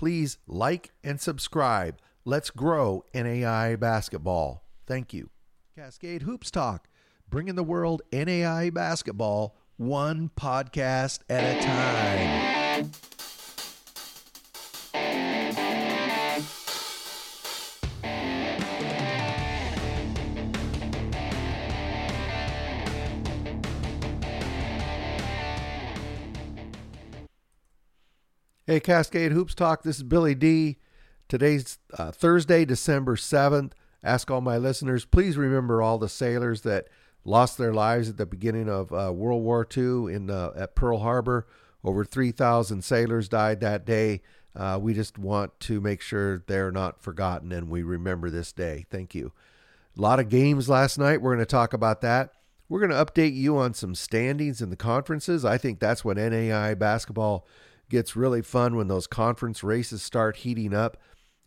Please like and subscribe. Let's grow NAI basketball. Thank you. Cascade Hoops Talk, bringing the world NAI basketball one podcast at a time. Hey, Cascade Hoops Talk. This is Billy D. Today's uh, Thursday, December 7th. Ask all my listeners, please remember all the sailors that lost their lives at the beginning of uh, World War II in uh, at Pearl Harbor. Over 3,000 sailors died that day. Uh, we just want to make sure they're not forgotten and we remember this day. Thank you. A lot of games last night. We're going to talk about that. We're going to update you on some standings in the conferences. I think that's what NAI basketball gets really fun when those conference races start heating up.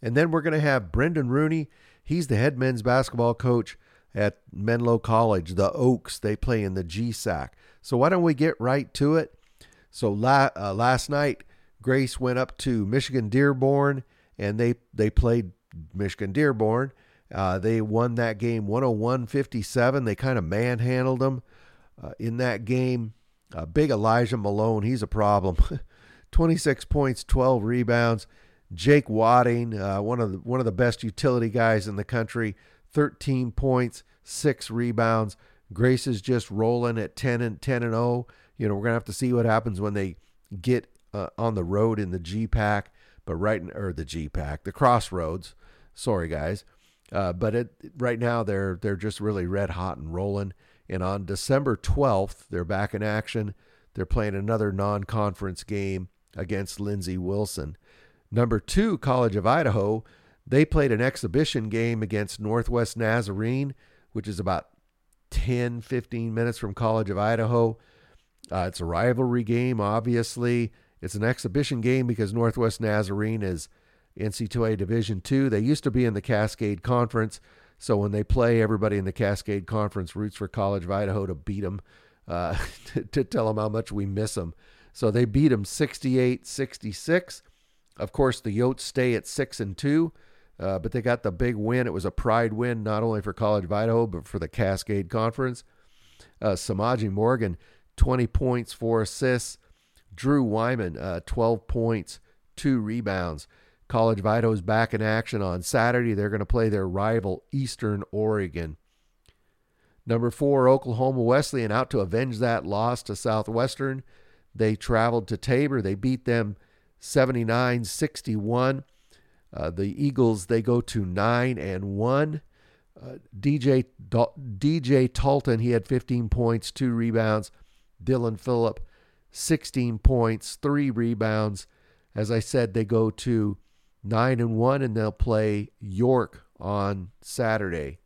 And then we're going to have Brendan Rooney. He's the head men's basketball coach at Menlo College, the Oaks. They play in the GSAC. So why don't we get right to it? So la- uh, last night, Grace went up to Michigan Dearborn and they they played Michigan Dearborn. Uh, they won that game 101 57. They kind of manhandled them uh, in that game. Uh, big Elijah Malone, he's a problem. 26 points, 12 rebounds. Jake Wadding, uh, one of the, one of the best utility guys in the country, 13 points, six rebounds. Grace is just rolling at 10 and 10 and 0. You know, we're gonna have to see what happens when they get uh, on the road in the GPAC, but right or the GPAC, the Crossroads. Sorry, guys, uh, but it, right now they're they're just really red hot and rolling. And on December 12th, they're back in action. They're playing another non-conference game against Lindsey Wilson. Number two, College of Idaho, they played an exhibition game against Northwest Nazarene, which is about 10, 15 minutes from College of Idaho. Uh, it's a rivalry game, obviously. It's an exhibition game because Northwest Nazarene is NC2A Division two. They used to be in the Cascade Conference, so when they play, everybody in the Cascade Conference roots for College of Idaho to beat them, uh, to, to tell them how much we miss them. So they beat them 68 66. Of course, the Yotes stay at 6 and 2, uh, but they got the big win. It was a pride win, not only for College of Idaho, but for the Cascade Conference. Uh, Samaji Morgan, 20 points, 4 assists. Drew Wyman, uh, 12 points, 2 rebounds. College of Idaho's back in action on Saturday. They're going to play their rival, Eastern Oregon. Number four, Oklahoma Wesleyan out to avenge that loss to Southwestern. They traveled to Tabor. They beat them 79 61. Uh, the Eagles, they go to 9 and 1. Uh, DJ, DJ Talton, he had 15 points, two rebounds. Dylan Phillip, 16 points, three rebounds. As I said, they go to 9 and 1 and they'll play York on Saturday.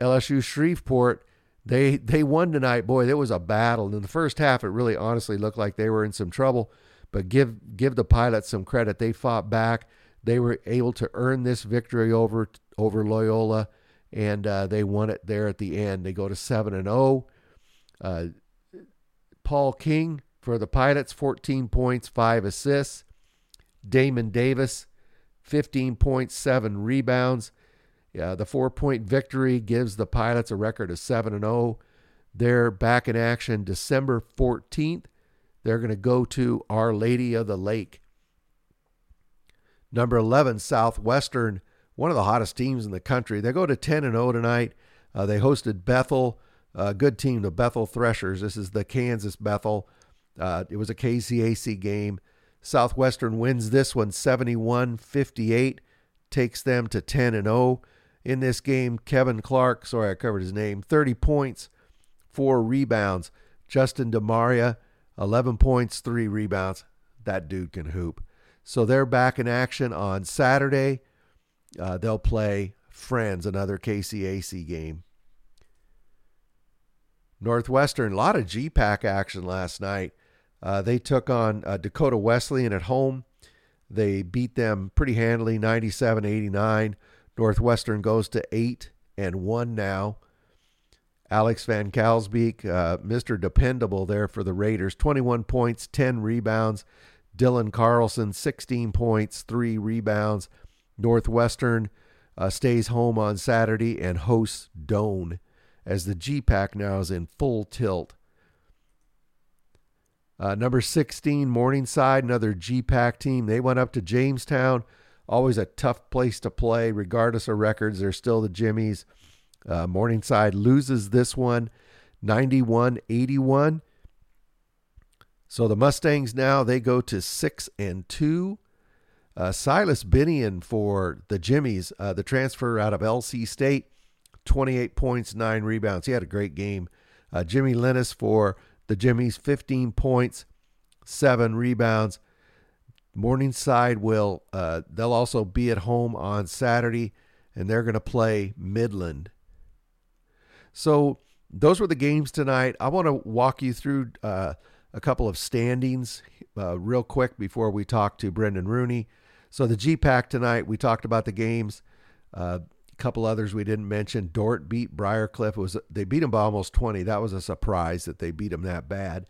LSU Shreveport, they they won tonight. Boy, there was a battle. In the first half, it really honestly looked like they were in some trouble. But give give the pilots some credit. They fought back. They were able to earn this victory over over Loyola, and uh, they won it there at the end. They go to seven and zero. Oh. Uh, Paul King for the Pilots, 14 points, five assists. Damon Davis, 15 points, seven rebounds. Yeah, the four point victory gives the Pilots a record of 7 and 0. They're back in action December 14th. They're going to go to Our Lady of the Lake. Number 11, Southwestern, one of the hottest teams in the country. They go to 10 and 0 tonight. Uh, they hosted Bethel, a good team, the Bethel Threshers. This is the Kansas Bethel. Uh, it was a KCAC game. Southwestern wins this one 71 58, takes them to 10 and 0 in this game. Kevin Clark, sorry, I covered his name, 30 points, four rebounds. Justin DeMaria, 11 points, three rebounds. That dude can hoop. So they're back in action on Saturday. Uh, they'll play Friends, another KCAC game. Northwestern, a lot of GPAC action last night. Uh, they took on uh, Dakota Wesleyan at home. They beat them pretty handily, 97 89. Northwestern goes to eight and one now. Alex Van Kalsbeek, uh, Mr. Dependable there for the Raiders, 21 points, 10 rebounds. Dylan Carlson, 16 points, three rebounds. Northwestern uh, stays home on Saturday and hosts Doane as the GPAC now is in full tilt. Uh, number 16, Morningside, another GPAC team. They went up to Jamestown. Always a tough place to play, regardless of records. They're still the Jimmies. Uh, Morningside loses this one 91 81. So the Mustangs now they go to six and two. Uh, Silas Binion for the Jimmies, uh, the transfer out of LC State, 28 points, nine rebounds. He had a great game. Uh, Jimmy Linus for the Jimmies, 15 points, seven rebounds. Morningside will uh, they'll also be at home on Saturday, and they're going to play Midland. So those were the games tonight. I want to walk you through uh, a couple of standings uh, real quick before we talk to Brendan Rooney. So the GPAC tonight, we talked about the games. Uh, a couple others we didn't mention. Dordt beat Briarcliff. It was they beat them by almost 20. That was a surprise that they beat them that bad.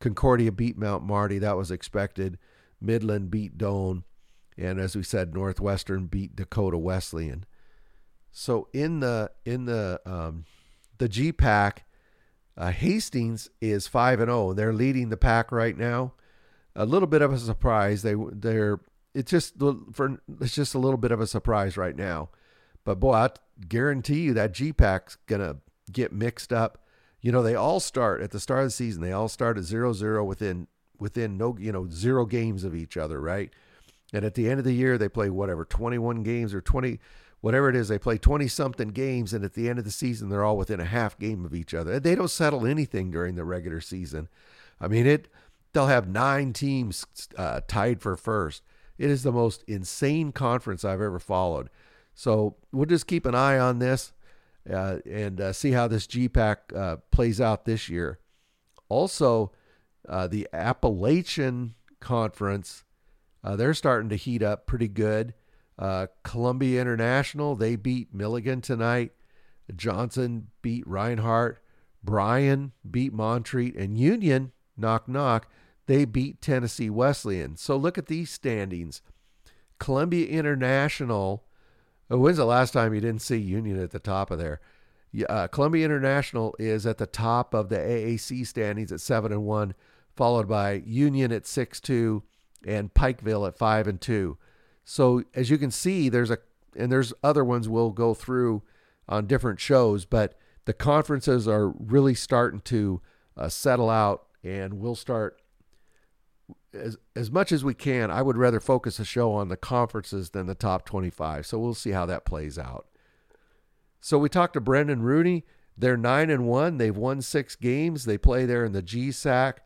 Concordia beat Mount Marty. That was expected. Midland beat Doane, and as we said, Northwestern beat Dakota Wesleyan. So in the in the um, the GPAC, uh, Hastings is five and zero, oh, and they're leading the pack right now. A little bit of a surprise. They they're it's just for it's just a little bit of a surprise right now. But boy, I guarantee you that GPAC's gonna get mixed up. You know, they all start at the start of the season. They all start at zero zero within within no you know zero games of each other, right? And at the end of the year, they play whatever twenty one games or twenty whatever it is, they play 20 something games, and at the end of the season, they're all within a half game of each other. They don't settle anything during the regular season. I mean, it. They'll have nine teams uh, tied for first. It is the most insane conference I've ever followed. So we'll just keep an eye on this uh, and uh, see how this GPAC uh, plays out this year. Also, uh, the Appalachian Conference, uh, they're starting to heat up pretty good. Uh, Columbia International, they beat Milligan tonight. Johnson beat Reinhardt. Bryan beat Montreat. And Union, knock, knock, they beat Tennessee Wesleyan. So look at these standings. Columbia International, oh, when's the last time you didn't see Union at the top of there? Uh, Columbia International is at the top of the AAC standings at 7 and 1, followed by Union at 6 2 and Pikeville at 5 and 2. So as you can see, there's a and there's other ones we'll go through on different shows, but the conferences are really starting to uh, settle out, and we'll start as as much as we can. I would rather focus a show on the conferences than the top 25. So we'll see how that plays out. So we talked to Brendan Rooney. They're nine and one. They've won six games. They play there in the GSAC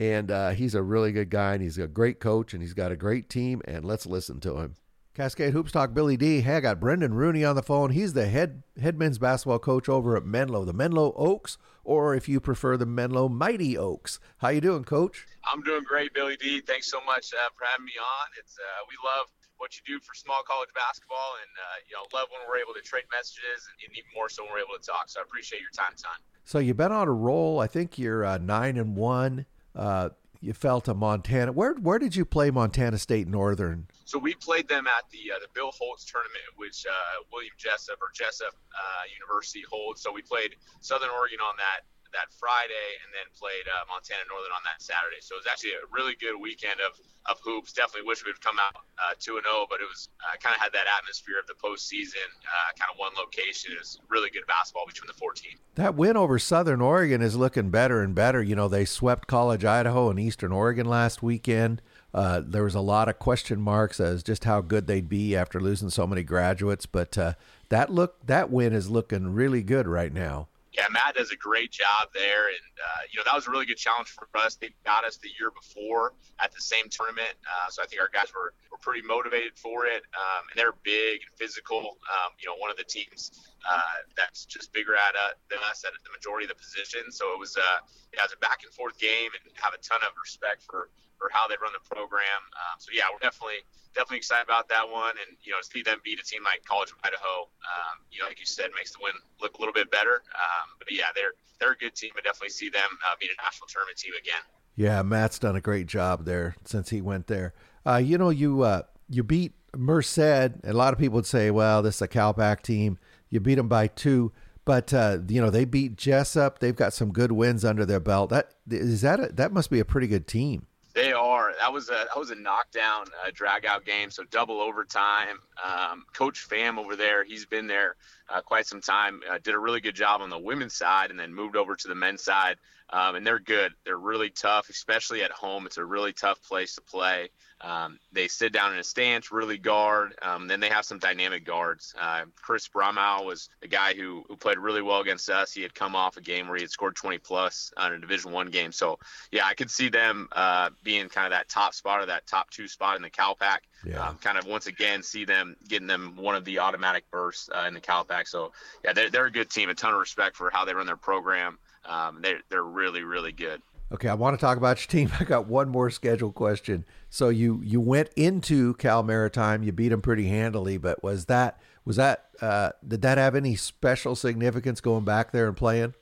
and uh, he's a really good guy, and he's a great coach, and he's got a great team. And let's listen to him. Cascade Hoops Talk Billy D. Hey, I got Brendan Rooney on the phone. He's the head head men's basketball coach over at Menlo, the Menlo Oaks, or if you prefer, the Menlo Mighty Oaks. How you doing, Coach? I'm doing great, Billy D. Thanks so much uh, for having me on. It's uh, we love what you do for small college basketball, and uh, you know love when we're able to trade messages, and even more so when we're able to talk. So I appreciate your time, son. So you've been on a roll. I think you're uh, nine and one. Uh, you fell to Montana. Where where did you play Montana State Northern? So we played them at the uh, the Bill Holtz tournament, which uh, William Jessup or Jessup uh, University holds. So we played Southern Oregon on that that Friday and then played uh, Montana Northern on that Saturday. So it was actually a really good weekend of, of hoops. Definitely wish we would come out uh, 2 and 0, but it was uh, kind of had that atmosphere of the postseason, uh, kind of one location. It was really good basketball between the four teams. That win over Southern Oregon is looking better and better. You know, they swept College Idaho and Eastern Oregon last weekend. Uh, there was a lot of question marks as just how good they'd be after losing so many graduates, but uh, that look that win is looking really good right now yeah, Matt does a great job there, and uh, you know that was a really good challenge for us. They got us the year before at the same tournament, uh, so I think our guys were, were pretty motivated for it. Um, and they're big and physical. Um, you know, one of the teams uh, that's just bigger at uh, than us at the majority of the positions. So it was uh, yeah, it was a back and forth game, and have a ton of respect for for how they run the program. Um, so yeah, we're definitely definitely excited about that one, and you know, see them beat a team like College of Idaho, um, you know, like you said, makes the win look a little bit better. Um, but yeah, they're they're a good team. I definitely see them uh, beat a national tournament team again. Yeah, Matt's done a great job there since he went there. Uh, you know, you uh, you beat Merced. And A lot of people would say, well, this is a Calpac team. You beat them by two, but uh, you know they beat Jessup. They've got some good wins under their belt. That is that. A, that must be a pretty good team. They are. That was a that was a knockdown, uh, drag out game. So double overtime. Um, Coach Fam over there, he's been there uh, quite some time. Uh, did a really good job on the women's side, and then moved over to the men's side. Um, and they're good. They're really tough, especially at home. It's a really tough place to play. Um, they sit down in a stance, really guard. Um, then they have some dynamic guards. Uh, Chris Bromau was a guy who, who played really well against us. He had come off a game where he had scored 20 plus on a Division One game. So yeah, I could see them uh, being kind of that top spot or that top two spot in the Calpac. Yeah. Um, kind of once again see them getting them one of the automatic bursts uh, in the Calpac. So yeah, they're, they're a good team. A ton of respect for how they run their program. Um, they're they're really really good. Okay, I want to talk about your team. I got one more schedule question. So you you went into Cal Maritime, you beat them pretty handily, but was that was that uh, did that have any special significance going back there and playing?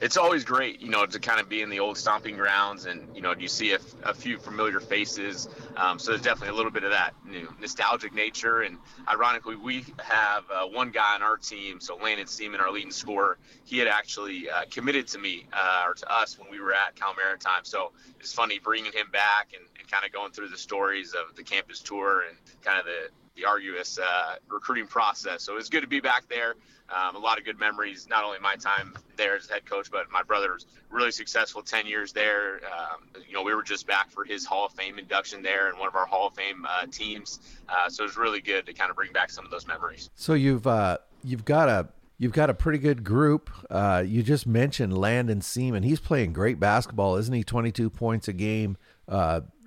It's always great, you know, to kind of be in the old stomping grounds, and you know, you see a, a few familiar faces. Um, so there's definitely a little bit of that you know, nostalgic nature. And ironically, we have uh, one guy on our team, so Landon Seaman, our leading scorer, he had actually uh, committed to me uh, or to us when we were at Cal Maritime. So it's funny bringing him back and, and kind of going through the stories of the campus tour and kind of the the arduous uh, recruiting process. So it was good to be back there. Um, a lot of good memories, not only my time there as head coach, but my brother's really successful 10 years there. Um, you know, we were just back for his Hall of Fame induction there and one of our Hall of Fame uh, teams. Uh, so it was really good to kind of bring back some of those memories. So you've uh, you've got a you've got a pretty good group. Uh, you just mentioned Landon Seaman. He's playing great basketball, isn't he? 22 points a game.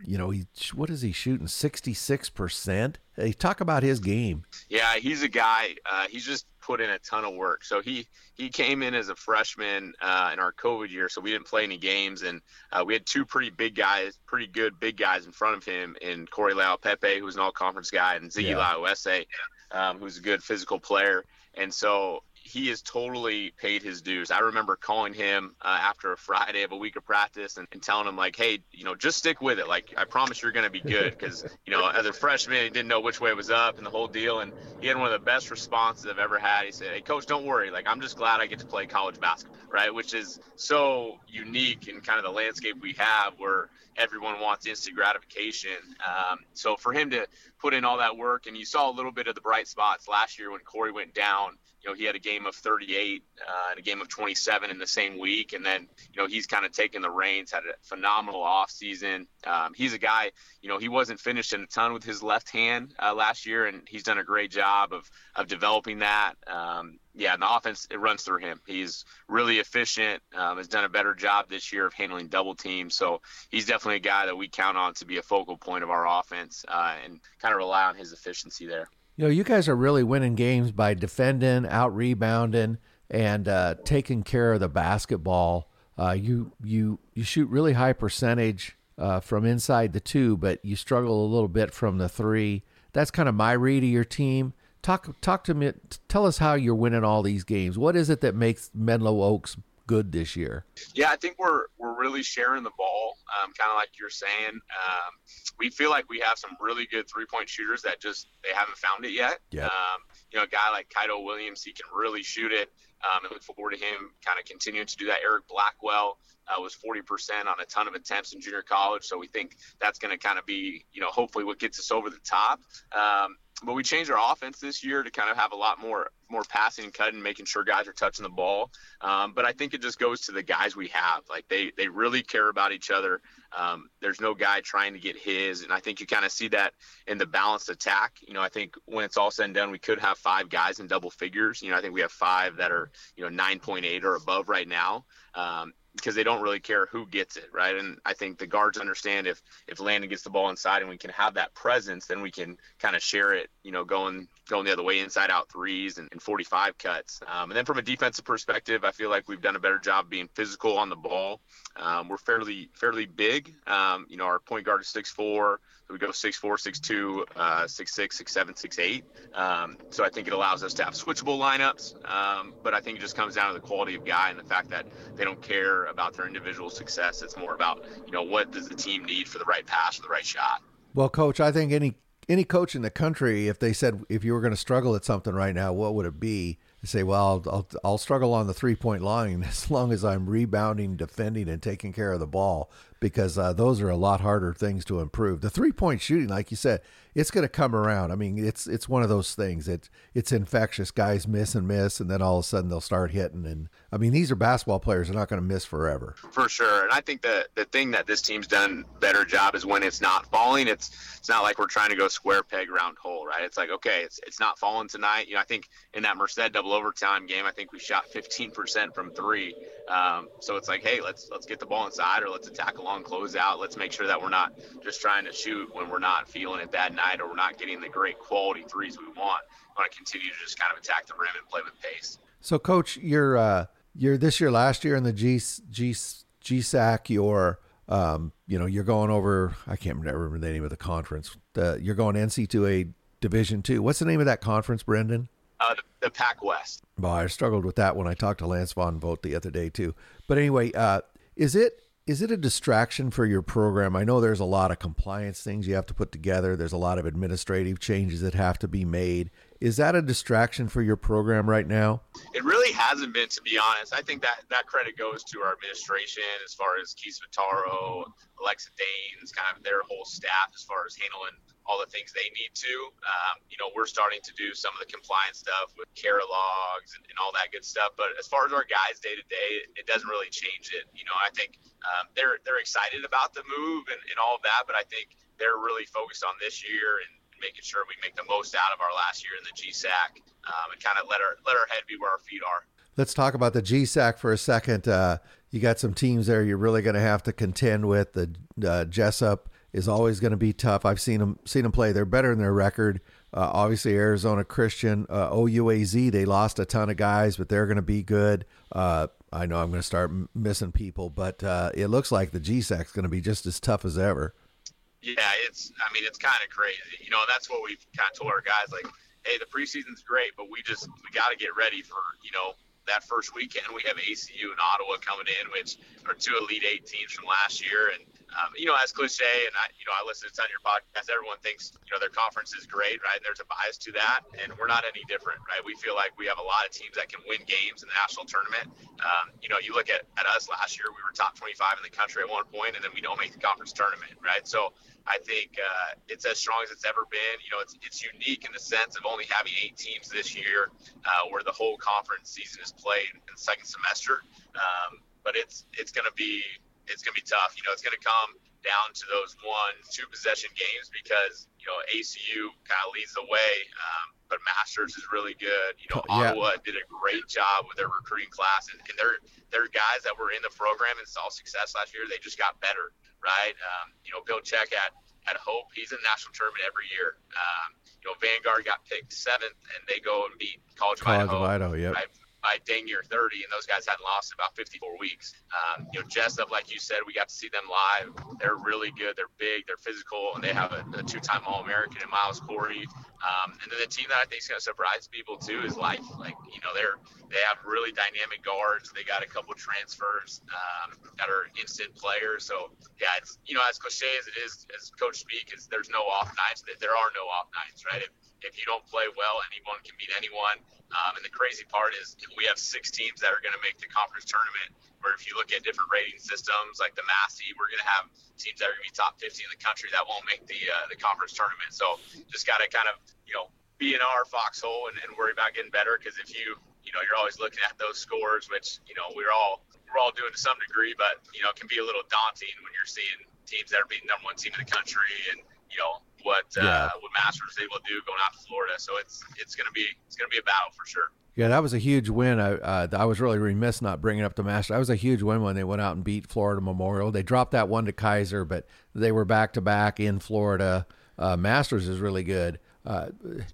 You know, he what is he shooting? 66 percent. Hey, talk about his game. Yeah, he's a guy. Uh, he's just put in a ton of work. So he he came in as a freshman uh, in our COVID year, so we didn't play any games, and uh, we had two pretty big guys, pretty good big guys in front of him, in Corey Leaupepe, who's an all-conference guy, and Ziggy yeah. Lauese, um, who's a good physical player. And so he has totally paid his dues. I remember calling him uh, after a Friday of a week of practice and, and, telling him like, "Hey, you know, just stick with it. Like, I promise you're going to be good." Because you know, as a freshman, he didn't know which way was up and the whole deal. And he had one of the best responses I've ever had. He said, "Hey, coach, don't worry. Like, I'm just glad I get to play college basketball, right? Which is so unique in kind of the landscape we have, where everyone wants instant gratification. Um, so for him to put in all that work, and you saw a little bit of the bright spots last year when Corey went down. You know, he had a game of 38 uh, and a game of 27 in the same week, and then you know he's kind of taken the reins, had a phenomenal off season. Um, he's a guy, you know, he wasn't finished in a ton with his left hand uh, last year, and he's done a great job of of developing that. Um, yeah, and the offense it runs through him. He's really efficient. Um, has done a better job this year of handling double teams. So he's definitely a guy that we count on to be a focal point of our offense uh, and kind of rely on his efficiency there. You know, you guys are really winning games by defending, out rebounding, and uh, taking care of the basketball. Uh, you you you shoot really high percentage uh, from inside the two, but you struggle a little bit from the three. That's kind of my read of your team. Talk talk to me. Tell us how you're winning all these games. What is it that makes Menlo Oaks good this year? Yeah, I think we're we're really sharing the ball, um, kind of like you're saying. Um, we feel like we have some really good three point shooters that just they haven't found it yet. Yeah. Um, you know, a guy like Kaito Williams, he can really shoot it. Um, and look forward to him kind of continuing to do that. Eric Blackwell uh, was 40% on a ton of attempts in junior college, so we think that's going to kind of be, you know, hopefully what gets us over the top. Um, but we changed our offense this year to kind of have a lot more more passing and cutting, making sure guys are touching the ball. Um, but I think it just goes to the guys we have. Like they they really care about each other. Um, there's no guy trying to get his, and I think you kind of see that in the balanced attack. You know, I think when it's all said and done, we could have five guys in double figures. You know, I think we have five that are you know 9.8 or above right now. Um, because they don't really care who gets it, right? And I think the guards understand if if Landon gets the ball inside and we can have that presence, then we can kind of share it, you know, going going the other way, inside out threes and, and 45 cuts. Um, and then from a defensive perspective, I feel like we've done a better job being physical on the ball. Um, we're fairly fairly big. Um, you know, our point guard is 6'4", We go six four, six two, uh, six six, six seven, six eight. Um, so I think it allows us to have switchable lineups. Um, but I think it just comes down to the quality of guy and the fact that they don't care about their individual success. It's more about you know what does the team need for the right pass or the right shot. Well, coach, I think any any coach in the country, if they said if you were going to struggle at something right now, what would it be? They say, well, I'll, I'll, I'll struggle on the three point line as long as I'm rebounding, defending, and taking care of the ball because uh, those are a lot harder things to improve. The three point shooting, like you said, it's going to come around. I mean, it's it's one of those things. It's it's infectious. Guys miss and miss, and then all of a sudden they'll start hitting. And I mean, these are basketball players. They're not going to miss forever. For sure. And I think that the thing that this team's done better job is when it's not falling. It's it's not like we're trying to go square peg round hole, right? It's like okay, it's it's not falling tonight. You know, I think in that Merced double overtime game, I think we shot 15% from three. Um, so it's like, hey, let's let's get the ball inside or let's attack a long closeout. Let's make sure that we're not just trying to shoot when we're not feeling it that night or we're not getting the great quality threes we want. We want to continue to just kind of attack the rim and play with pace. So, coach, you're uh, you're this year, last year in the G G GSAC. You're um, you know you're going over. I can't remember the name of the conference. The, you're going NC2A Division Two. What's the name of that conference, Brendan? Uh, the, the Pac West. Well, I struggled with that when I talked to Lance Von Vogt the other day too. But anyway, uh, is it is it a distraction for your program? I know there's a lot of compliance things you have to put together. There's a lot of administrative changes that have to be made. Is that a distraction for your program right now? It really hasn't been, to be honest. I think that that credit goes to our administration as far as Keith Vitaro, Alexa Danes, kind of their whole staff as far as handling all the things they need to. Um, you know, we're starting to do some of the compliance stuff with CARA logs and, and all that good stuff. But as far as our guys day to day, it doesn't really change it. You know, I think um, they're they're excited about the move and, and all of that, but I think they're really focused on this year and making sure we make the most out of our last year in the GSAC um, and kind of let our let our head be where our feet are. Let's talk about the GSAC for a second. Uh, you got some teams there you're really going to have to contend with. The uh, Jessup is always going to be tough. I've seen them seen them play. They're better than their record. Uh, obviously, Arizona Christian, uh, OUAZ, they lost a ton of guys, but they're going to be good. Uh, I know I'm going to start m- missing people, but uh, it looks like the GSAC is going to be just as tough as ever. Yeah, it's. I mean, it's kind of crazy. You know, that's what we've kind of told our guys. Like, hey, the preseason's great, but we just we got to get ready for you know that first weekend. We have ACU and Ottawa coming in, which are two Elite Eight teams from last year, and um, you know, as cliche, and I, you know, I listen to on your podcast. Everyone thinks, you know, their conference is great, right? There's a bias to that, and we're not any different, right? We feel like we have a lot of teams that can win games in the national tournament. Um, you know, you look at, at us last year, we were top 25 in the country at one point, and then we don't make the conference tournament, right? So I think uh, it's as strong as it's ever been. You know, it's it's unique in the sense of only having eight teams this year, uh, where the whole conference season is played in the second semester. Um, but it's it's going to be it's going to be tough. You know, it's going to come down to those one, two possession games because, you know, ACU kind of leads the way. Um, but Masters is really good. You know, yeah. Ottawa did a great job with their recruiting class, and, and they're they're guys that were in the program and saw success last year. They just got better, right? Um, you know, Bill Check at at Hope, he's in the national tournament every year. Um, you know, Vanguard got picked seventh, and they go and beat College, College of Idaho. Idaho yep. Right? By dang near 30, and those guys hadn't lost in about 54 weeks. Um, you know, Jessup, like you said, we got to see them live. They're really good. They're big. They're physical, and they have a, a two-time All-American in Miles Corey. Um, and then the team that I think is going to surprise people too is Life. Like you know, they're they have really dynamic guards. They got a couple transfers um, that are instant players. So yeah, it's you know as cliche as it is, as Coach speak, is there's no off nights. There are no off nights, right? If, if you don't play well, anyone can beat anyone. Um, and the crazy part is we have six teams that are going to make the conference tournament. Where if you look at different rating systems like the Massey, we're going to have teams that are going to be top 50 in the country that won't make the uh, the conference tournament. So just got to kind of you know be in our foxhole and, and worry about getting better because if you you know you're always looking at those scores, which you know we're all we're all doing to some degree, but you know it can be a little daunting when you're seeing teams that are beating number one team in the country and you know what uh, what Masters is able to do going out to Florida. So it's it's gonna be it's gonna be a battle for sure. Yeah, that was a huge win. I uh, I was really remiss not bringing up the Masters. That was a huge win when they went out and beat Florida Memorial. They dropped that one to Keiser, but they were back to back in Florida. Uh, Masters is really good. Uh,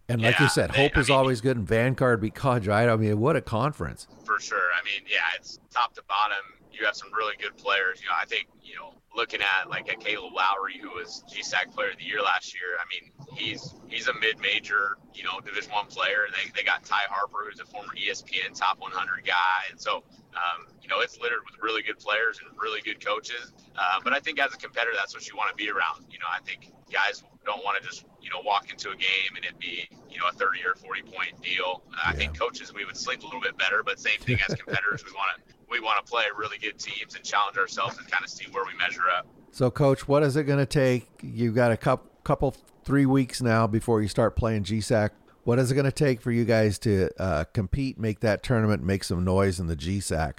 and like Yeah, you said, they- hope I is mean- always good, and Vanguard beat right? I mean, what a conference! for sure. I mean, yeah, it's top to bottom. You have some really good players. You know, I think you know, looking at like a Caleb Lowry, who was GSAC Player of the Year last year. I mean, he's he's a mid-major, you know, Division One player. They they got Ty Harper, who's a former ESPN top 100 guy, and so um, you know, it's littered with really good players and really good coaches. Uh, but I think as a competitor, that's what you want to be around. You know, I think guys don't want to just you know walk into a game and it be you know a 30 or 40 point deal. Uh, I think coaches we would sleep a little bit better, but same thing as competitors, we want to we want to play really good teams and challenge ourselves and kind of see where we measure up. So, Coach, what is it going to take? You've got a couple, couple, three weeks now before you start playing GSAC. What is it going to take for you guys to uh, compete, make that tournament, make some noise in the GSAC?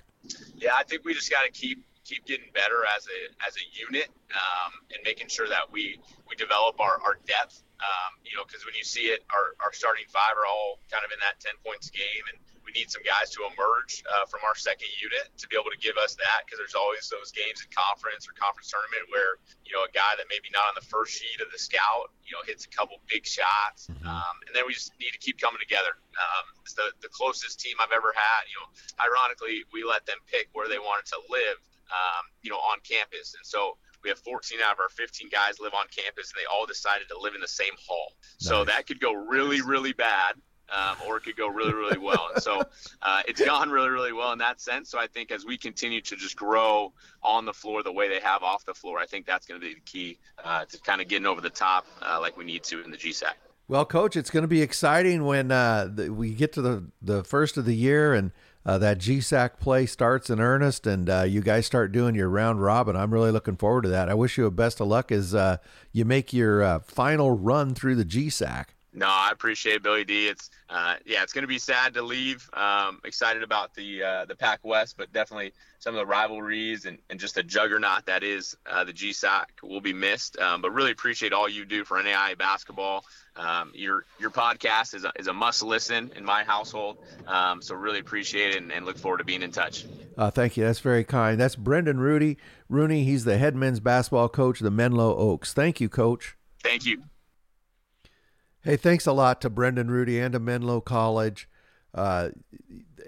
Yeah, I think we just got to keep keep getting better as a as a unit um, and making sure that we we develop our, our depth. Um, you know, because when you see it, our, our starting five are all kind of in that ten points game, and need some guys to emerge uh, from our second unit to be able to give us that. Because there's always those games in conference or conference tournament where you know a guy that maybe not on the first sheet of the scout, you know, hits a couple big shots, um, and then we just need to keep coming together. Um, it's the the closest team I've ever had. You know, ironically, we let them pick where they wanted to live um, you know, on campus. And so we have 14 out of our 15 guys live on campus, and they all decided to live in the same hall. So that could go really, really bad. Um, or it could go really, really well. And so uh, it's gone really, really well in that sense. So I think as we continue to just grow on the floor the way they have off the floor, I think that's going to be the key uh, to kind of getting over the top uh, like we need to in the GSAC. Well, Coach, it's going to be exciting when uh, the, we get to the, the first of the year and uh, that GSAC play starts in earnest and uh, you guys start doing your round robin. I'm really looking forward to that. I wish you a best of luck as you make your final run through the GSAC. No, I appreciate it, Billy D. It's uh, yeah, it's going to be sad to leave. Um, excited about the uh, the Pac West, but definitely some of the rivalries and, and just the juggernaut that is uh, the GSAC will be missed. Um, but really appreciate all you do for NAIA basketball. Um, your your podcast is a, is a must listen in my household. Um, so really appreciate it and, and look forward to being in touch. Uh, thank you. That's very kind. That's Brendan Rudy. Rooney, he's the head men's basketball coach of the Menlo Oaks. Thank you, Coach. Thank you. Hey, thanks a lot to Brendan Rudy and to Menlo College. Uh,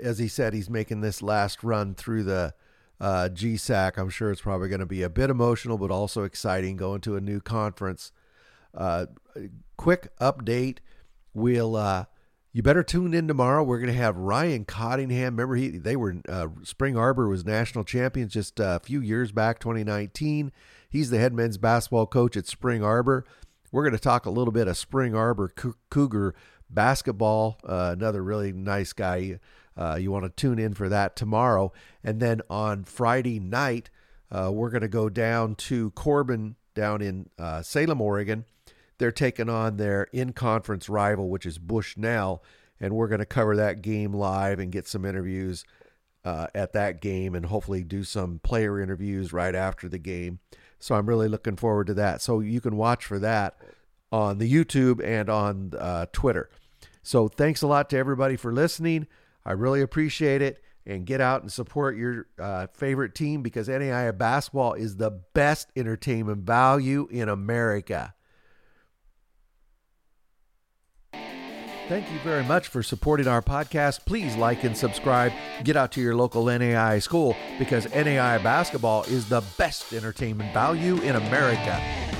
as he said, he's making this last run through the uh, GSAC. I'm sure it's probably going to be a bit emotional, but also exciting going to a new conference. Uh, quick update: We'll uh, you better tune in tomorrow. We're going to have Ryan Cottingham. Remember, he they were uh, Spring Arbor was national champions just uh, a few years back, 2019. He's the head men's basketball coach at Spring Arbor. We're going to talk a little bit of Spring Arbor Cougar basketball. Uh, another really nice guy. Uh, you want to tune in for that tomorrow. And then on Friday night, uh, we're going to go down to Corban down in uh, Salem, Oregon. They're taking on their in conference rival, which is Bushnell. And we're going to cover that game live and get some interviews uh, at that game and hopefully do some player interviews right after the game. So I'm really looking forward to that. So you can watch for that on the YouTube and on uh, Twitter. So thanks a lot to everybody for listening. I really appreciate it. And get out and support your uh, favorite team because NAIA basketball is the best entertainment value in America. Thank you very much for supporting our podcast. Please like and subscribe. Get out to your local NAI school because NAI basketball is the best entertainment value in America.